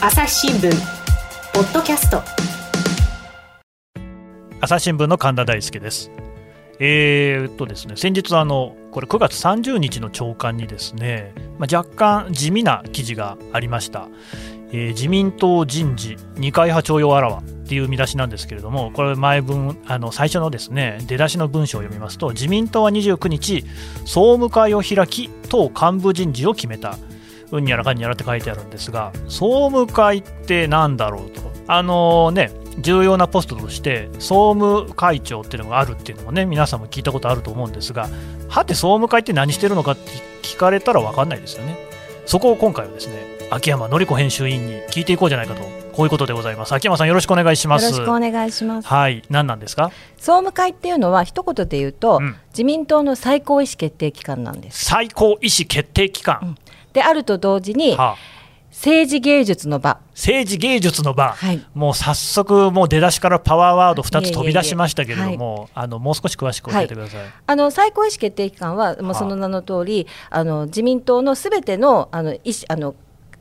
朝日新聞ポッドキャスト。朝日新聞の神田大輔です。えー、っとですね先日あのこれ9月30日の朝刊にですね、まあ、若干地味な記事がありました、えー、自民党人事二階派徴用あらわっていう見出しなんですけれどもこれ前文あの最初のですね出だしの文章を読みますと自民党は29日総務会を開き党幹部人事を決めた。うんにゃらかんにゃらって書いてあるんですが総務会って何だろうと。あのね重要なポストとして総務会長っていうのがあるっていうのもね皆さんも聞いたことあると思うんですがはて総務会って何してるのかって聞かれたら分かんないですよね。そこを今回はですね秋山紀子編集委員に聞いていこうじゃないかと。こういうことでございます。秋山さんよろしくお願いします。よろしくお願いします。はい。何なんですか？総務会っていうのは一言で言うと、うん、自民党の最高意思決定機関なんです。最高意思決定機関、うん、であると同時に、はあ。政治芸術の場。政治芸術の場、はい、もう早速、もう出だしからパワーワード2つ飛び出しましたけれども、あのもう少し詳しく教えてください、はい、あの最高意思決定機関は、もうその名の通り、あ。の自民党のすべてのあの意思あの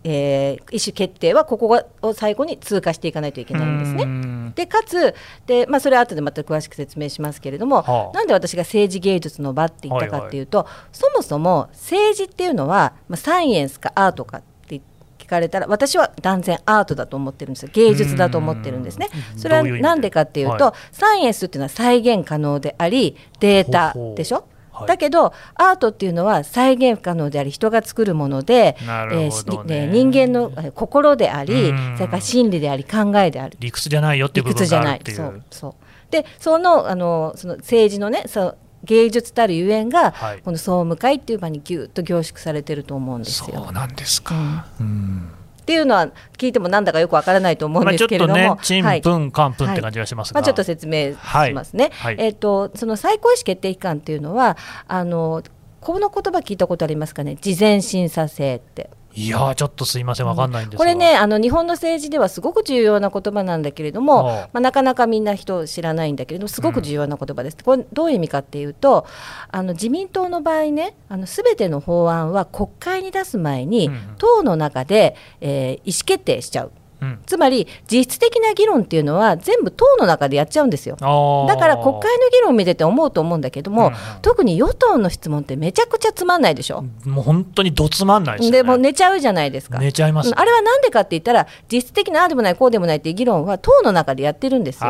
えー、意思決定はここを最後に通過していかないといけないんですね。でかつで、まあ、それは後でまた詳しく説明しますけれども、はあ、なんで私が政治芸術の場って言ったかっていうと、はいはい、そもそも政治っていうのは、まあ、サイエンスかアートかって聞かれたら私は断然アートだと思ってるんですよ。芸術だと思ってるんですね。それは何で？かっていうと、はい、サイエンスっていうのは再現可能でありデータでしょ？ほうほうだけどアートっていうのは再現不可能であり人が作るもので、ね。えー、人間の心でありそれから心理であり考えである。理屈じゃないよっていう部分があるっていう。そうそう。でそのあのその政治のねそう芸術たるゆえんが、はい、この総務会っていう場にぎゅっと凝縮されてると思うんですよ。そうなんですか、うん、うんっていうのは聞いてもなんだかよくわからないと思うんですけれども、まあ、ちょっとね、ちんぷんかんぷんって感じがしますが、はい、まあ、ちょっと説明しますね。はい。はい、えっ、ー、とその最高意思決定機関っていうのはあのこの言葉聞いたことありますかね？事前審査制っていやちょっとすいません、わかんないんですこれね、あの日本の政治ではすごく重要な言葉なんだけれども、まあ、なかなかみんな人知らないんだけれども、すごく重要な言葉です。うん、これどういう意味かっていうと、あの自民党の場合ね、すべての法案は国会に出す前に、党の中で、えー、意思決定しちゃう。つまり実質的な議論っていうのは全部党の中でやっちゃうんですよ。だから国会の議論を見てて思うと思うんだけども、うんうん、特に与党の質問ってめちゃくちゃつまんないでしょ。もう本当にどつまんないです、ね、でも寝ちゃうじゃないですか。寝ちゃいます、あれはなんでかって言ったら実質的なああでもないこうでもないっていう議論は党の中でやってるんですよ。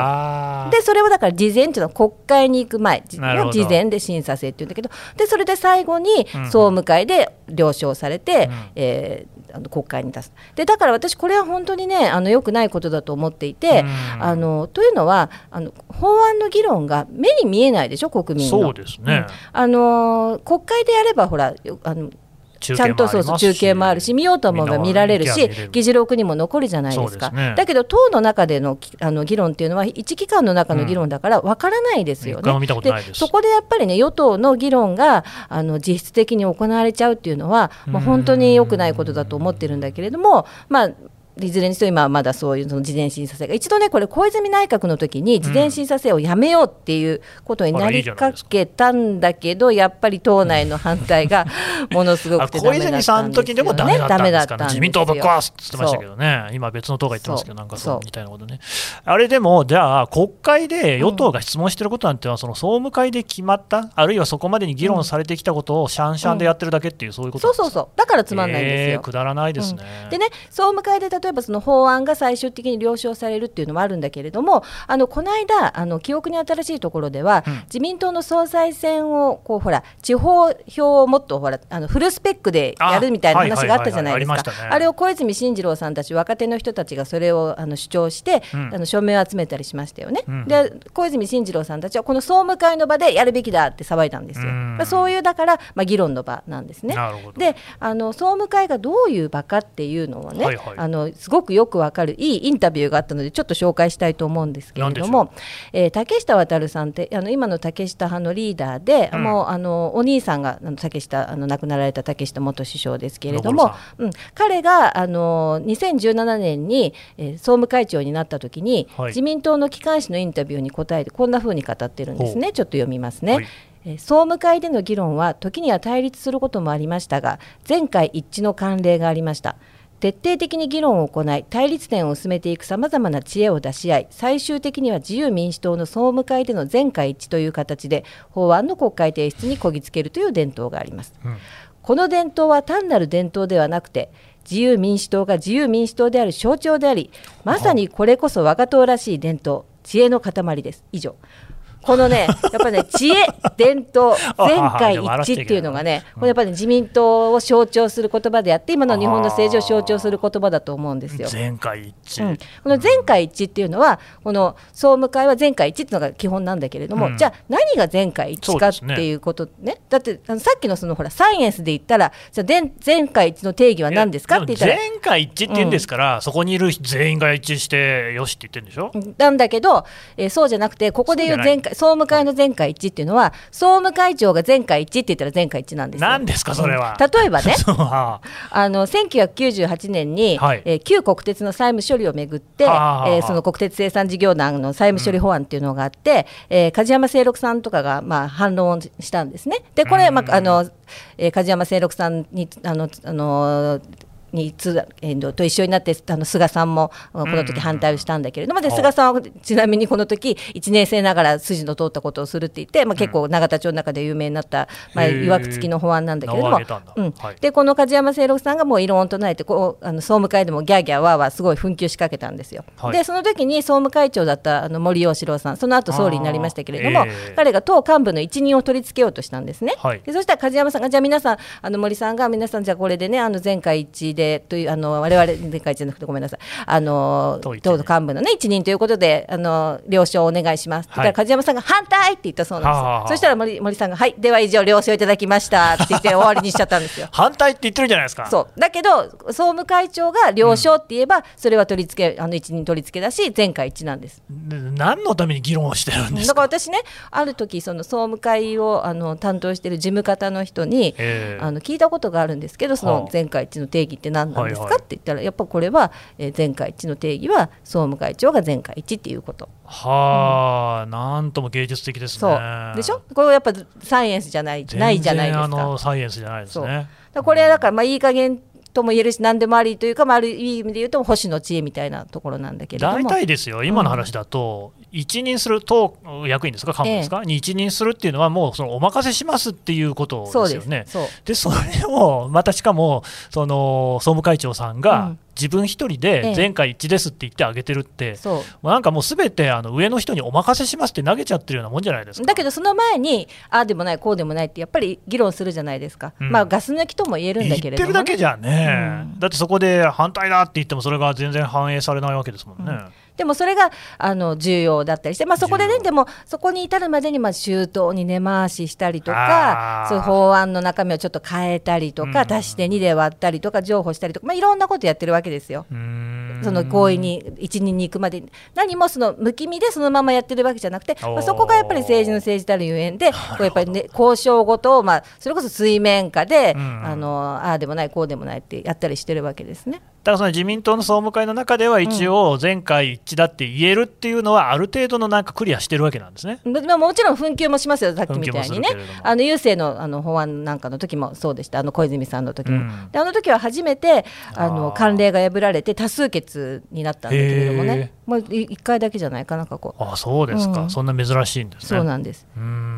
でそれをだから事前っていうのは国会に行く前の事前で審査制っていうんだけどでそれで最後に総務会で了承されて、うん、えーあの国会に出す。でだから私これは本当にねあの良くないことだと思っていて、あのというのはあの法案の議論が目に見えないでしょ国民の。そうですね、うん、あの国会でやればほらあのちゃんとそうそう中継もあるし見ようと思えば見られるし議事録にも残るじゃないですか、ね、だけど党の中でのあの議論っていうのは一機関の中の議論だからわからないですよね、うん、でそこでやっぱりね与党の議論があの実質的に行われちゃうっていうのは、まあ、本当に良くないことだと思ってるんだけれどもまあいずれにしても今はまだそういうその事前審査制が一度ねこれ小泉内閣の時に事前審査制をやめようっていうことになりかけたんだけどやっぱり党内の反対がものすごくて小泉さんの時でもダメだったんですか、ね、自民党ぶっ壊すって言ってましたけどね。今別の党が言ってますけどなんかそう。みたいなことねあれでもじゃあ国会で与党が質問してることなんてのはその総務会で決まったあるいはそこまでに議論されてきたことをシャンシャンでやってるだけっていう、そういうことそうそうそう。だからつまんないんですよ、くだらないですね、でね総務会で例えばその法案が最終的に了承されるっていうのもあるんだけれどもあのこの間あの記憶に新しいところでは、うん、自民党の総裁選をこうほら地方票をもっとほらあのフルスペックでやるみたいな話があったじゃないですか。あれを小泉進次郎さんたち若手の人たちがそれをあの主張して、うん、あの署名を集めたりしましたよね、うん、で小泉進次郎さんたちはこの総務会の場でやるべきだって騒いだんですよ、まあ、そういうだから、まあ、議論の場なんですね。であの総務会がどういう場かっていうのをね、はいはい、あのすごくよくわかるいいインタビューがあったのでちょっと紹介したいと思うんですけれども、えー、竹下渉さんってあの今の竹下派のリーダーで、うん、もうあのお兄さんがあの竹下あの亡くなられた竹下元首相ですけれども、うん、彼があの2017年に、えー、総務会長になった時に、はい、自民党の機関紙のインタビューに答えてこんなふうに語ってるんですね。ちょっと読みますね。はい。総務会での議論は時には対立することもありましたが前回一致の慣例がありました徹底的に議論を行い対立点を進めていくさまざまな知恵を出し合い最終的には自由民主党の総務会での全会一致という形で法案の国会提出にこぎつけるという伝統があります、うん、この伝統は単なる伝統ではなくて自由民主党が自由民主党である象徴でありまさにこれこそ我が党らしい伝統知恵の塊です。以上このね、やっぱね、知恵、伝統、全会一致っていうのがね、これやっぱり、ね、自民党を象徴する言葉であって、今の日本の政治を象徴する言葉だと思うんですよ。全会一致、うん、この全会一致っていうのは、この総務会は全会一致っていうのが基本なんだけれども、うん、じゃあ、何が全会一致かっていうことね、ね。だってあのさっきのそのほら、サイエンスで言ったら、じゃあ全会一致の定義は何ですかって言ったら。全会一致って言うんですから、うん、そこにいる全員が一致して、よしって言ってるんでしょ？なんだけど、えー、そうじゃなくて、ここでいう全会、総務会の全会一致っていうのは、総務会長が全会一致って言ったら全会一致なんです何ですか、それは。例えばね、あの1998年に、はい、えー、旧国鉄の債務処理をめぐって、えー、その国鉄生産事業団の債務処理法案っていうのがあって、うん、えー、梶山清六さんとかが、まあ、反論をしたんですね。でこれ、まああのえー、梶山清六さんにあのあのにつ、えー、と一緒になってあの菅さんもこの時反対をしたんだけれども、で菅さんはちなみにこの時1年生ながら筋の通ったことをするって言って、まあ、結構永田町の中で有名になった、まあ、いわくつきの法案なんだけれども、うん。でこの梶山清六さんがもう異論を唱えてこうあの総務会でもギャーギャーわーわーすごい紛糾しかけたんですよ。はい、でその時に総務会長だったあの森喜朗さんその後総理になりましたけれども、彼が党幹部の一任を取り付けようとしたんですね。はい、でそしたら梶山さんがじゃあ皆さんあの森さんが皆さんじゃあこれでねあの前回一致でというあの我々前回じゃなくてごめんなさい。あの党幹部のね一任ということであの了承お願いします、はい、梶山さんが反対って言ったそうなんですそしたら森森さんがはいでは以上了承いただきましたって言って終わりにしちゃったんですよ。反対って言ってるじゃないですか。そう。だけど総務会長が了承って言えば、うん、それは取り付けあの一任取り付けだし全会一致なんです。何のために議論をしてるんですか？だから私ねある時その総務会をあの担当している事務方の人に、あの聞いたことがあるんですけどその全会一致の定義って何なんですか、はいはい、って言ったらやっぱこれは、えー、全会一致の定義は総務会長が全会一致っていうこと。はあ、うん、なんとも芸術的ですね。でしょ？これはやっぱサイエンスじゃないないじゃないですか。あのサイエンスじゃないですね。これだからまあいい加減とも言えるし何でもありというか、まあ、ある意味で言うと星の知恵みたいなところなんだけれども大体ですよ今の話だと、うん、一任する党役員ですか幹部ですか、ええ、に一任するっていうのはもうそのお任せしますっていうことですよね。でそれをまたしかもその総務会長さんが、自分一人で全会一致ですって言ってあげてるって、ええ、なんかもうすべてあの上の人にお任せしますって投げちゃってるようなもんじゃないですか。だけどその前にああでもないこうでもないってやっぱり議論するじゃないですか、うん、まあガス抜きとも言えるんだけれども、ね、言ってるだけじゃね、うん、だってそこで反対だって言ってもそれが全然反映されないわけですもんね。うんでもそれがあの重要だったりして、まあ、そこでね、でもそこに至るまでにまあ周到に根回ししたりとか、そう法案の中身をちょっと変えたりとか、足して2で割ったりとか、譲歩したりとか、まあ、いろんなことやってるわけですよ。その合意に一任に行くまで何もその無気味でそのままやってるわけじゃなくて、まあ、そこがやっぱり政治の政治たるゆえんで、こうやっぱり、ね、交渉ごとを、まあ、それこそ水面下で、あのああでもないこうでもないってやったりしてるわけですね。だからその自民党の総務会の中では一応全会一致だって言えるっていうのはある程度のなんかクリアしてるわけなんですね。まあ、もちろん紛糾もしますよさっきみたいにね。あの郵政のあの法案なんかの時もそうでした。あの小泉さんの時も。うん、であの時は初めてあの慣例が破られて多数決になったんだけれどもね。まあ、1回だけじゃないかな過去。あそうですか、うん、そんな珍しいんですね。そうなんです。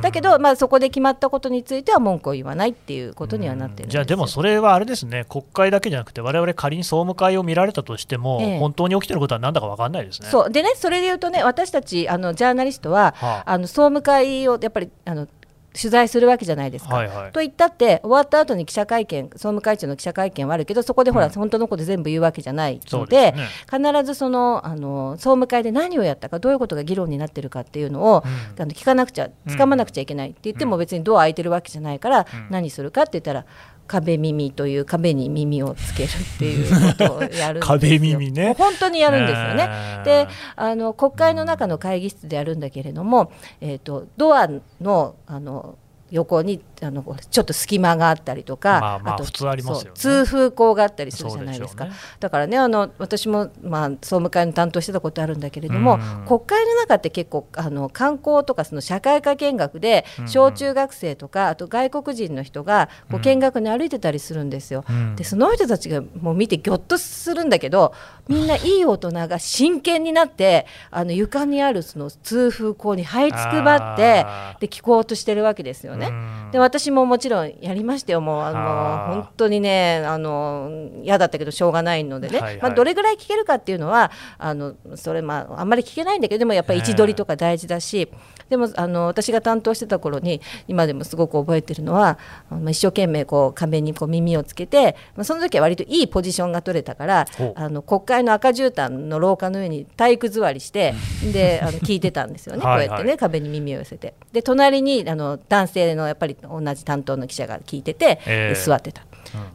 だけど、まあ、そこで決まったことについては文句を言わないっていうことにはなってるじゃあでもそれはあれですね。国会だけじゃなくて我々仮に総務会を見られたとしても、ええ、本当に起きてることはなんだか分かんないですね。そう。でねそれで言うとね私たちあのジャーナリストは、はあ、あの総務会をやっぱりあの取材するわけじゃないですか。はいはい、と言ったって終わった後に記者会見総務会長の記者会見はあるけどそこでほら、うん、本当のこと全部言うわけじゃない。ので、ね、必ずそのあの総務会で何をやったかどういうことが議論になってるかっていうのを、うん、あの聞かなくちゃ掴まなくちゃいけないって言っても別にドア開いてるわけじゃないから、何するかって言ったら壁耳という壁に耳をつけるっていうことをやるんですよ。壁耳ね。本当にやるんですよね。であの国会の中の会議室でやるんだけれども、えーと、ドアのあの横にあのちょっと隙間があったりとか、まあまあと普通ありますよね。そう通風口があったりするじゃないですか。ね。だからねあの私も、まあ、総務会の担当してたことあるんだけれども、うん。国会の中って結構あの観光とかその社会科見学で小中学生とかあと外国人の人がこう見学に歩いてたりするんですよ。うん。でその人たちがもう見てぎょっとするんだけどみんないい大人が真剣になってあの床にあるその通風口に這いつくばってで聞こうとしてるわけですよね。うん。で私ももちろんやりましたよ、もうあの本当にねあの嫌だったけどしょうがないのでね、はいはい。まあ、どれぐらい聞けるかっていうのはあのそれ、まあ、あんまり聞けないんだけどでもやっぱり位置取りとか大事だし、でもあの私が担当してた頃に今でもすごく覚えてるのはあの一生懸命こう壁にこう耳をつけて、まあ、その時は割といいポジションが取れたからあの国会の赤絨毯の廊下の上に体育座りしてであの聞いてたんですよねこうはい。やってね壁に耳を寄せて。で隣にあの男性のやっぱり同じ担当の記者が聞いてて、ええで座ってた。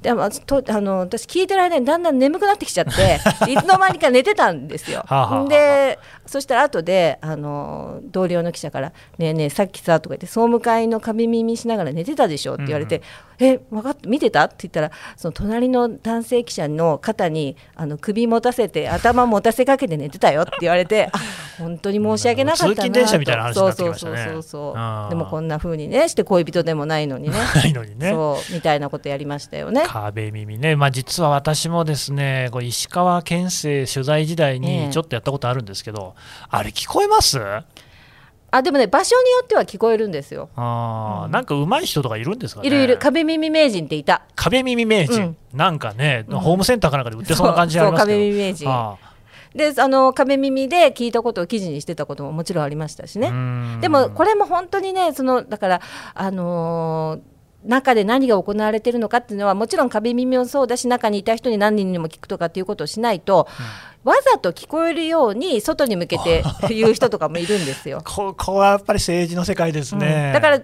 でもとあの私聞いてる間にだんだん眠くなってきちゃって いつの間にか寝てたんですよ。はあはあはあでそしたら後であの同僚の記者から「ねえねえさっきさ」とか言って「総務会の壁耳しながら寝てたでしょ」って言われて「え分かった見てた?」って言ったらその隣の男性記者の肩にあの首持たせて頭持たせかけて寝てたよって言われてあ本当に申し訳なかったなと。通勤電車みたいな話になってきましたね。そうそうそうそうでもこんな風にねして恋人でもないのにね。ないのにね。そうみたいなことやりましたよね。壁耳ね、まあ、実は私もですね、こう石川県政取材時代えにえちょっとやったことあるんですけど、あれ、聞こえます？あでもね場所によっては聞こえるんですよ。あー。なんか上手い人とかいるんですかね？いるいる。壁耳名人っていた。壁耳名人、なんかね、ホームセンターかなんかで売ってそうな感じありますけど。そう壁耳名人。あであの壁耳で聞いたことを記事にしてたことももちろんありましたしね。んでもこれも本当にねそのだからあのー中で何が行われているのかっていうのはもちろん壁耳もそうだし中にいた人に何人にも聞くとかっていうことをしないと、わざと聞こえるように外に向けて言う人とかもいるんですよ。ここはやっぱり政治の世界ですね。うんだから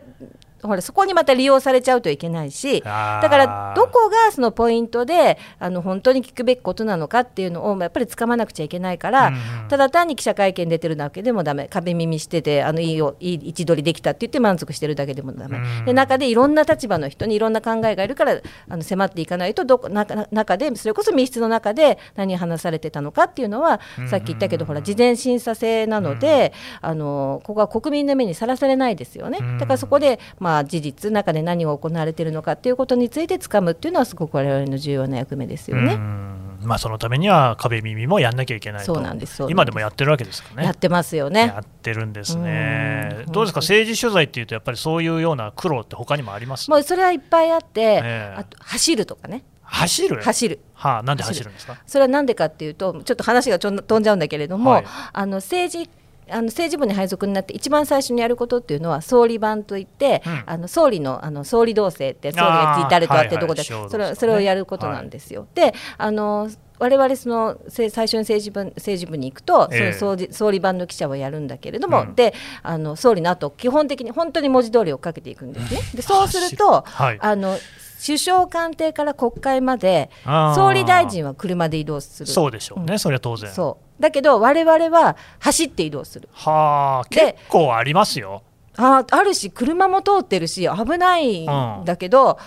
ほらそこにまた利用されちゃうといけないしだからどこがそのポイントであの本当に聞くべきことなのかっていうのをやっぱりつかまなくちゃいけないから、うんうん。ただ単に記者会見出てるだけでもダメ壁耳しててあのいいよいい位置取りできたって言って満足してるだけでもダメ、うんで中でいろんな立場の人にいろんな考えがいるからあの迫っていかないとどこ中中でそれこそ密室の中で何話されてたのかっていうのは、さっき言ったけどほら事前審査制なので、あのここは国民の目にさらされないですよね、うん。だからそこで、まあ、事実中で何が行われているのかっていうことについてつかむっていうのはすごく我々の重要な役目ですよね。うん。まあ、そのためには壁耳もやんなきゃいけないと。そうなんです今でもやってるわけですかね。やってますよね。や。ってるんですね。う。ん。どうですか、政治取材っていうと、やっぱりそういうような苦労って他にもあります？もうそれはいっぱいあって、ええ。あと走るとかね。走る？走る。はあ、なんで走るんですか？それはなんでかっていうとちょっと話がちょん飛んじゃうんだけれども、はい。あの政治あの政治部に配属になって一番最初にやることっていうのは総理版といって、うん。あの総理のあの総理同棲って総理が聞いたれとあってどこで、はいはい。それそれをやることなんですよ。であの我々そのせ最初に政治部政治部に行くと、ええ。その総理総理版の記者をやるんだけれども、うん。であの総理の後基本的に本当に文字通り追っかけていくんですね。でそうすると、はい。あの首相官邸から国会まであー。総理大臣は車で移動する。そうでしょうね、それは当然。そうだけど我々は走って移動するはあ、で結構ありますよ。ああるし車も通ってるし危ないんだけど、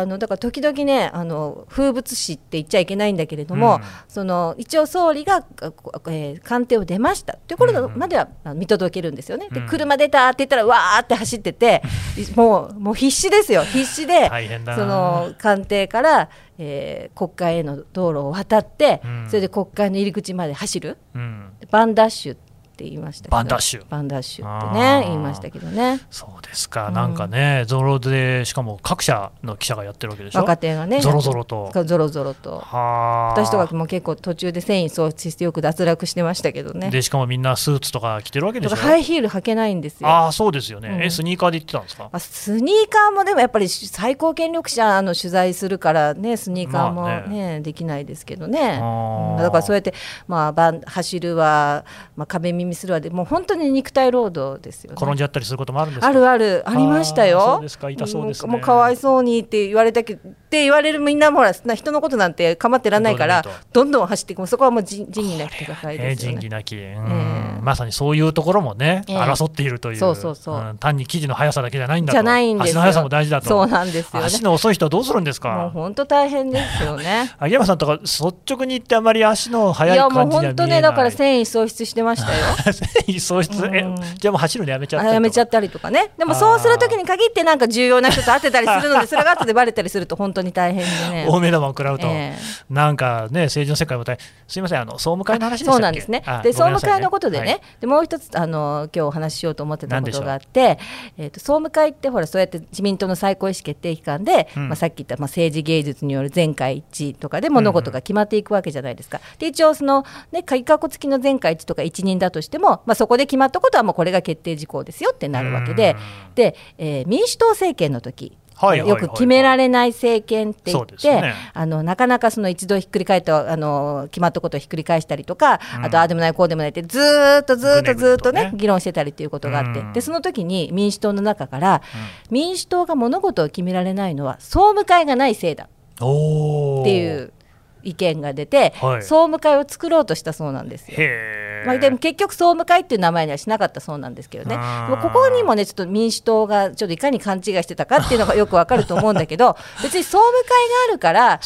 あのだから時々ねあの風物詩って言っちゃいけないんだけれども、うん。その一応総理が、えー官邸を出ましたということまではあ見届けるんですよね。でうん。車出たって言ったらわーって走ってて もうもう必死ですよ。必死でその官邸から、えー国会への道路を渡って、うん。それで国会の入り口まで走る。うん、バンダッシュって言いましたけど。バンダッシュ。バンダッシュってね言いましたけどね。そうですか、うんなんかね、ゾロで、しかも各社の記者がやってるわけでしょ？若手がねゾロゾロと。ゾロゾロと。はあ。私とかも結構途中で繊維喪失してよく脱落してましたけどね。で、しかもみんなスーツとか着てるわけでしょ？ハイヒール履けないんですよ。ああ、そうですよね。うん。え、スニーカーで行ってたんですか？あスニーカーもでもやっぱり最高権力者の取材するからねスニーカーもまあね,、できないですけどね、だからそうやって、まあ、バン走るは、まあ、壁耳耳するわでもう本当に肉体労働ですよ、ね、転んじゃったりすることもあるんですか？あるある。ありましたよ。そうですか。痛そうです、ね、もうかわいそうにって言われたけって言われるみんなもほら人のことなんて構ってらんないからど。んどん走っていく。そこはもう仁義なき戦いですよね、仁義なき、えー、まさにそういうところもね、えー、争っているというそうそうそう、うん、単に記事の速さだけじゃないんだじゃないんです足の速さも大事だと。そうなんですよ、ね、足の遅い人はどうするんですか？もう本当大変ですよね。秋山さんとか率直に言ってあまり足の速い感じいやもう本当ねだから繊維喪失してましたよ 喪失、えじゃあもう走るのやめちゃったやめちゃったりとかね。でもそうするときに限ってなんか重要な人と会ってたりするので それが後でバレたりすると本当に大変でね。大目玉を食らうと、えー、なんかね政治の世界も大すみませんあの総務会の話そうなんですね。で、総務会のことでね、はい、でもう一つあの今日お話ししようと思ってたことがあってえーと、総務会ってほらそうやって自民党の最高意思決定機関で、うん、まあ、さっき言った、まあ、政治芸術による全会一致とかで物事が決まっていくわけじゃないですか。うんうん、で一応その、ね、鍵括弧付きの全会一致とか一任だとしても、まあ、そこで決まったことはもうこれが決定事項ですよってなるわけで、で、えー、民主党政権の時よく決められない政権って言って、ね、あのなかなかその一度ひっくり返ったあの決まったことをひっくり返したりとか、うん、あとああでもないこうでもないってずっとずっとずっとね、ね、議論してたりっていうことがあって、うん、でその時に民主党の中から、うん、民主党が物事を決められないのは総務会がないせいだっていう意見が出て、はい、総務会を作ろうとしたそうなんですよ。まあ、でも結局総務会っていう名前にはしなかったそうなんですけどね。もここにもねちょっと民主党がちょっといかに勘違いしてたかっていうのがよくわかると思うんだけど 別に総務会があるから、ね、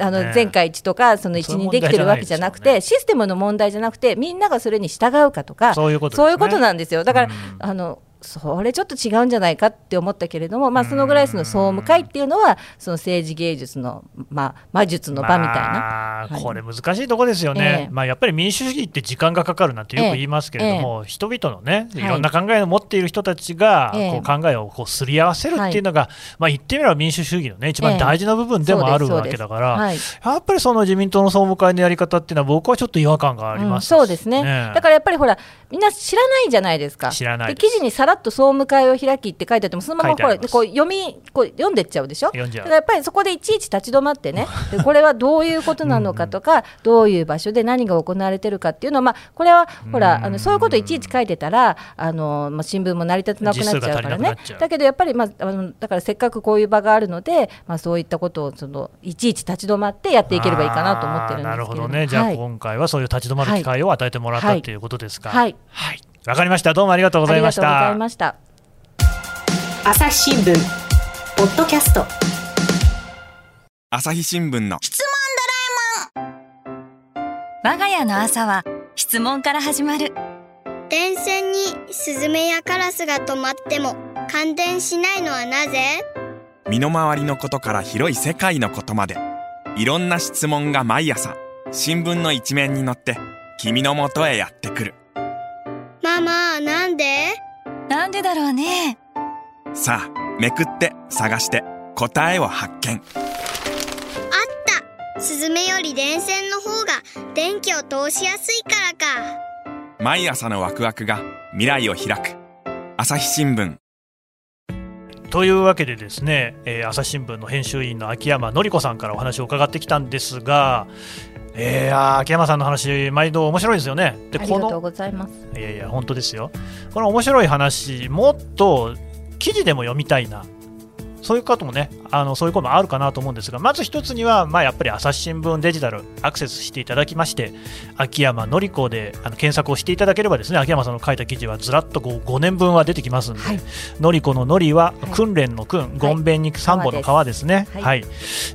あの前回一とかその一にできてるわけじゃなくて、ね、システムの問題じゃなくてみんながそれに従うかとかそういうこと、ね,、いうことなんですよ。だから、うん、あのそれちょっと違うんじゃないかって思ったけれども、まあ、そのぐらいその総務会っていうのはその政治芸術の、まあ、魔術の場みたいな、まあ、これ難しいところですよね、えー、まあ、やっぱり民主主義って時間がかかるなんてよく言いますけれども、えー、人々のねい。ろんな考えを持っている人たちがこう考えをこうすり合わせるっていうのが、まあ、言ってみれば民主主義のね一番大事な部分でもあるわけだから、はい、やっぱりその自民党の総務会のやり方っていうのは僕はちょっと違和感があります、うん、そうですね、ね、だからやっぱりほらみんな知らないじゃないですか。知らない記事にさらっと総務会を開きって書いてあってもそのままこれこう読みこう読んでっちゃうでしょ？だからやっぱりそこでいちいち立ち止まってね。でこれはどういうことなのかとかどういう場所で何が行われてるかっていうのは、まあ、これはほらあのそういうことをいちいち書いてたらあの、まあ、新聞も成り立たなくなっちゃうからね。だけどやっぱり、まあ、あのだからせっかくこういう場があるので、まあ、そういったことをそのいちいち立ち止まってやっていければいいかなと思ってるんですけどなるほどね。じゃあ、今回はそういう立ち止まる機会を与えてもらった、はい、ということですか。はい、はいわかりました。どうもありがとうございました。ありがとうございました。朝日新聞。ポッドキャスト。朝日新聞の。質問ドラえもん。我が家の朝は質問から始まる。電線にスズメやカラスが止まっても感電しないのはなぜ？身の回りのことから広い世界のことまで。いろんな質問が毎朝新聞の一面に載って君のもとへやってくるママなんで？なんでだろうね。さあめくって探して答えを発見。あった。スズメより電線の方が電気を通しやすいからか。毎朝のワクワクが未来を開く。朝日新聞。というわけでですね、えー、朝日新聞の編集員の秋山紀子さんからお話を伺ってきたんですがえー、秋山さんの話、毎度面白いですよね。でありがとうございます。いやいや、本当ですよ。この面白い話、もっと記事でも読みたいな。そういう方もね、あのそういう声もあるかなと思うんですが、まず一つには、まあ、やっぱり朝日新聞デジタルアクセスしていただきまして、秋山紀子であの検索をしていただければ、ですね秋山さんの書いた記事はずらっと 5, 5年分は出てきますんで、はい、紀子の紀は訓練の訓、ごんべんに3本の川ですね。はい、はい、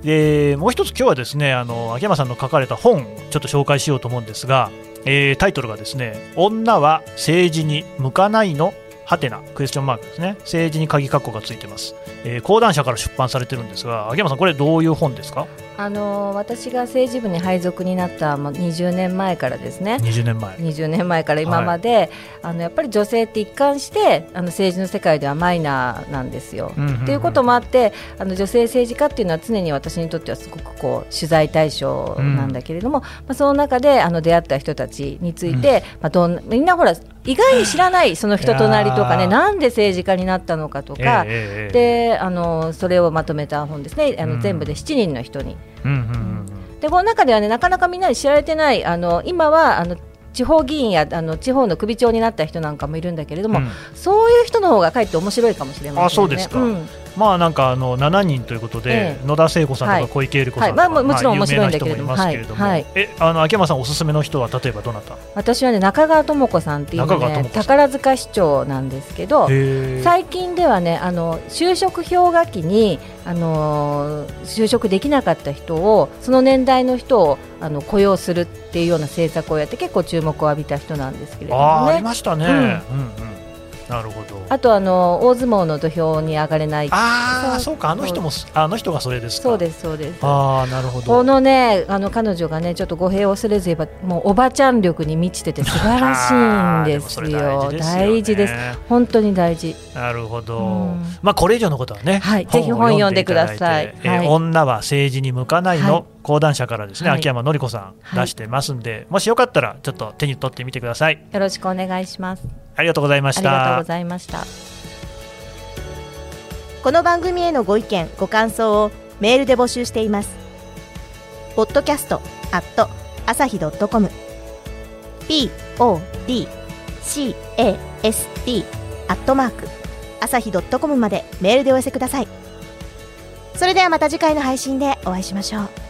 でもう一つ、今日はですねあの秋山さんの書かれた本、ちょっと紹介しようと思うんですが、えー、タイトルがですね、女は政治に向かないのはてなクエスチョンマークですね。政治に鍵括弧がついてます、えー、講談社から出版されてるんですが秋山さんこれどういう本ですか？あの私が政治部に配属になったもう20年前からですね。20年前。20年前から今まで、はい、あのやっぱり女性って一貫してあの政治の世界ではマイナーなんですよ。と、うんうん、いうこともあってあの女性政治家っていうのは常に私にとってはすごくこう取材対象なんだけれども、うん、まあ、その中であの出会った人たちについて、うん、まあ、どんみんなほら意外に知らないその人となりとかねなんで政治家になったのかとか、えー、であのそれをまとめた本ですね。あの全部で7人の人に。うんうんうん、でこの中ではねなかなかみんなに知られてないあの今はあの地方議員やあの地方の首長になった人なんかもいるんだけれども、うん。そういう人の方がかえって面白いかもしれませんね。あそうですか。んまあなんかあの7人ということで、ええ。野田聖子さんとはい。か小池百合子さんとか、はい。まあもちろん面白いんだけれ有ども。はい。はい。えあの秋山さんおすすめの人は例えばどなた？私はね中川智子さんっていうね宝塚市長なんですけど。へ最近ではねあの就職氷河期にあのー就職できなかった人をその年代の人をあの雇用するっていうような政策をやって結構注目を浴びた人なんですけれどあーありもねましたね、うん。うんうんなるほど。あとあの大相撲の土俵に上がれない。ああそそううかあの人もあの人がそれですか。そうですそうです。ああなるほど。このねあの彼女がねちょっと語弊を恐れず言えばもうおばちゃん力に満ちてて素晴らしいんですよ。大事です本当に大事。なるほど、うん。まあこれ以上のことはね、はいをぜひ本読んでください。え女は政治に向かないの、はい。講談社からですね、はい。秋山紀子さんはい出してますんで、もしよかったらちょっと手に取ってみてください。よろしくお願いしますありがとうございました。ありがとうございました。この番組へのご意見ご感想をメールで募集しています。ポッドキャストアット朝日 .com podcast アットマーク朝日 .com までメールでお寄せください。それではまた次回の配信でお会いしましょう。